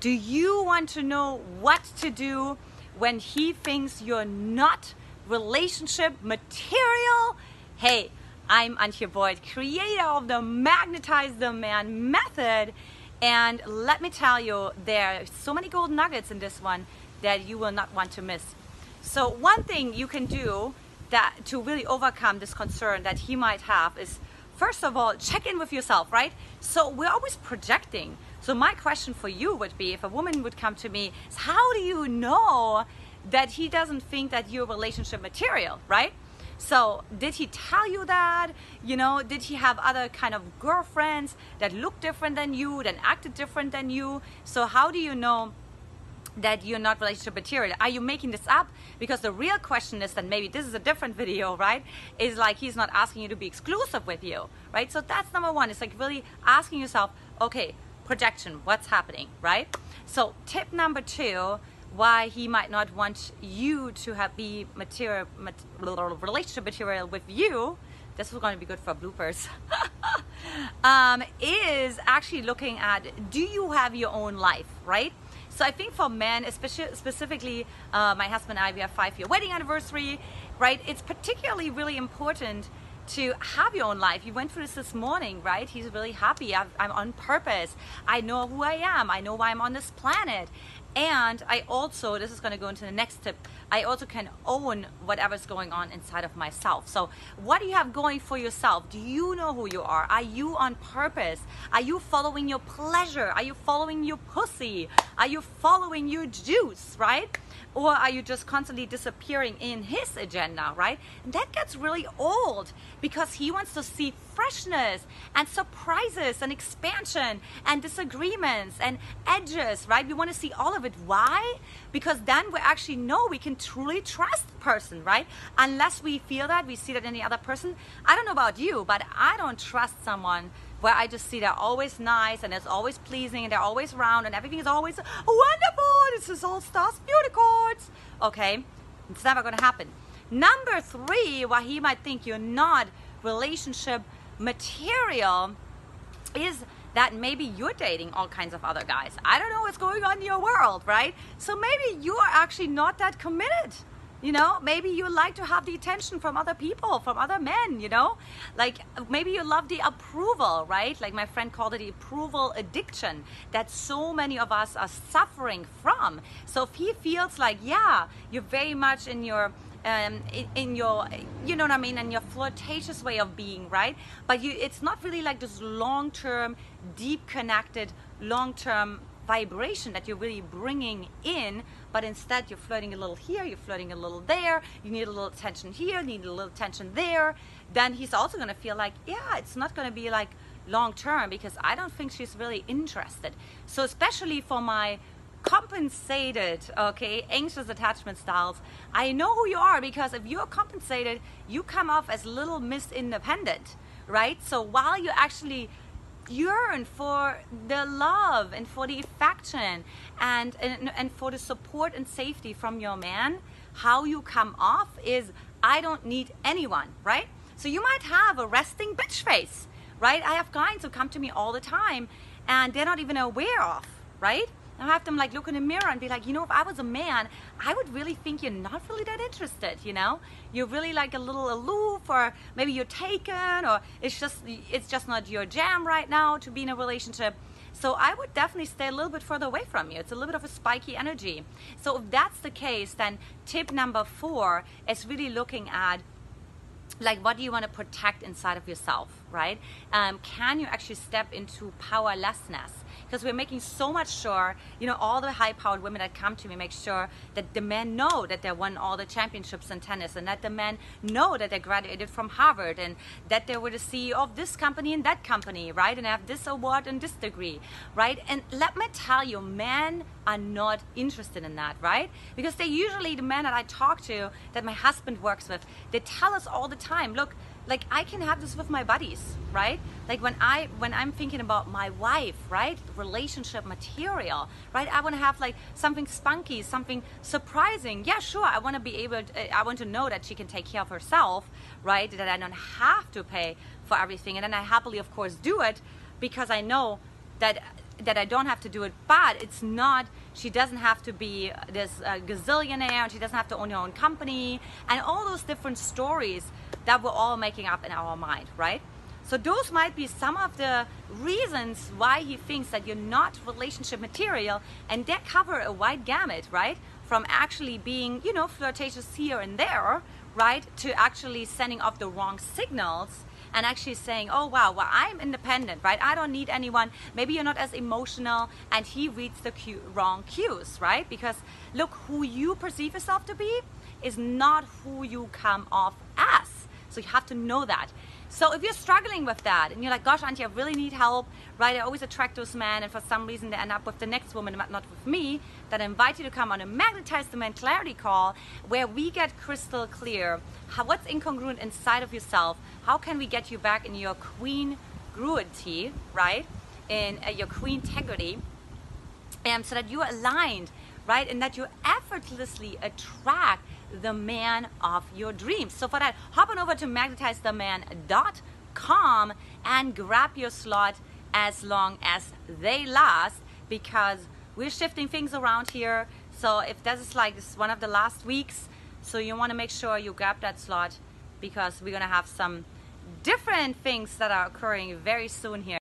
Do you want to know what to do when he thinks you're not relationship material? Hey, I'm Antje Boyd, creator of the Magnetize the Man method. And let me tell you, there are so many gold nuggets in this one that you will not want to miss. So one thing you can do that to really overcome this concern that he might have is first of all, check in with yourself, right? So we're always projecting. So my question for you would be if a woman would come to me, how do you know that he doesn't think that you're relationship material, right? So did he tell you that? You know, did he have other kind of girlfriends that looked different than you, that acted different than you? So how do you know that you're not relationship material? Are you making this up? Because the real question is that maybe this is a different video, right? Is like he's not asking you to be exclusive with you, right? So that's number one. It's like really asking yourself, okay, projection, what's happening, right? So tip number two, why he might not want you to have be material, relationship material with you, this is going to be good for bloopers, um, is actually looking at do you have your own life, right? So I think for men, especially specifically, uh, my husband and I, we have five year wedding anniversary, right? It's particularly really important to have your own life. You went through this this morning, right? He's really happy. i am on purpose. I know who I am. I know why I'm on this planet. And I also, this is going to go into the next tip, I also can own whatever's going on inside of myself. So, what do you have going for yourself? Do you know who you are? Are you on purpose? Are you following your pleasure? Are you following your pussy? Are you following your juice, right? Or are you just constantly disappearing in his agenda, right? And that gets really old because he wants to see freshness and surprises and expansion and disagreements and edges, right? We want to see all of it. Why? Because then we actually know we can truly trust person, right? Unless we feel that, we see that in the other person. I don't know about you, but I don't trust someone where I just see they're always nice and it's always pleasing and they're always round and everything is always wonderful. This is all stars, beauty unicorns. Okay, it's never gonna happen. Number three, why he might think you're not relationship material is that maybe you're dating all kinds of other guys. I don't know what's going on in your world, right? So maybe you are actually not that committed you know, maybe you like to have the attention from other people, from other men, you know? Like maybe you love the approval, right? Like my friend called it the approval addiction that so many of us are suffering from. So if he feels like, yeah, you're very much in your um, in, in, your you know what I mean in your flirtatious way of being right but you it's not really like this long-term deep connected long-term vibration that you're really bringing in, but instead you're flirting a little here, you're flirting a little there, you need a little attention here, need a little attention there, then he's also to feel like, yeah, it's not to be like long term because I don't think she's really interested. So, especially for my compensated, okay, anxious attachment styles, I know who you are because if you're compensated, you come off as little miss independent, right? So, while you actually yearn for the love and for the affection and, and, and for the support and safety from your man, how you come off is I don't need anyone, right? So you might have a resting bitch face, right? I have clients who come to me all the time and they're not even aware of, right? I have them like look in the mirror and be like, you know, if I was a man, I would really think you're not really that interested, you know? You're really like a little aloof or maybe you're taken or it's just it's just not your jam right now to be in a relationship. So I would definitely stay a little bit further away from you. It's a little bit of a spiky energy. So if that's the case, then tip number 4 is really looking at like what do you want to protect inside of yourself right um, can you actually step into powerlessness because we're making so much sure, you know, all the high powered women that come to me make sure that the men know that they won all the championships in tennis and that the men know that they graduated from Harvard and that they were the CEO of this company and that company, right? And have this award and this degree, right? And let me tell you, men are not interested in that, right? Because they usually, the men that I talk to, that my husband works with, they tell us all the time, look, like I can have this with my buddies, right? Like when I when I'm thinking about my wife, right? Relationship material, right? I want to have like something spunky, something surprising. Yeah, sure. I want to be able to, I want to know that she can take care of herself, right? That I don't have to pay for everything. And then I happily of course do it because I know that that I don't have to do it, but it's not, she doesn't have to be this uh, gazillionaire, she doesn't have to own her own company, and all those different stories that we're all making up in our mind, right? So those might be some of the reasons why he thinks that you're not relationship material, and that cover a wide gamut, right? From actually being, you know, flirtatious here and there, right, to actually sending off the wrong signals and actually saying, oh wow, well I'm independent, right? I don't need anyone. Maybe you're not as emotional, and he reads the wrong cues, right? Because look, who you perceive yourself to be is not who you come off as. So you have to know that. So if you're struggling with that and you're like, gosh, Antje, I really need help, right? I always attract those men and for some reason they end up with the next woman, not with me, then I invite you to come on a Magnetize the Man Clarity call where we get crystal clear how, what's incongruent inside of yourself. How can we get you back in your queen gruity, right? In uh, your queen integrity, and so that you're aligned, right? And that you effortlessly attract the man of your dreams. So for that, hop on over to magnetizetheman.com and grab your slot as long as they last because we're shifting things around here. So if this is like this is one of the last weeks, so you want to make sure you grab that slot because we're going to have some different things that are occurring very soon here.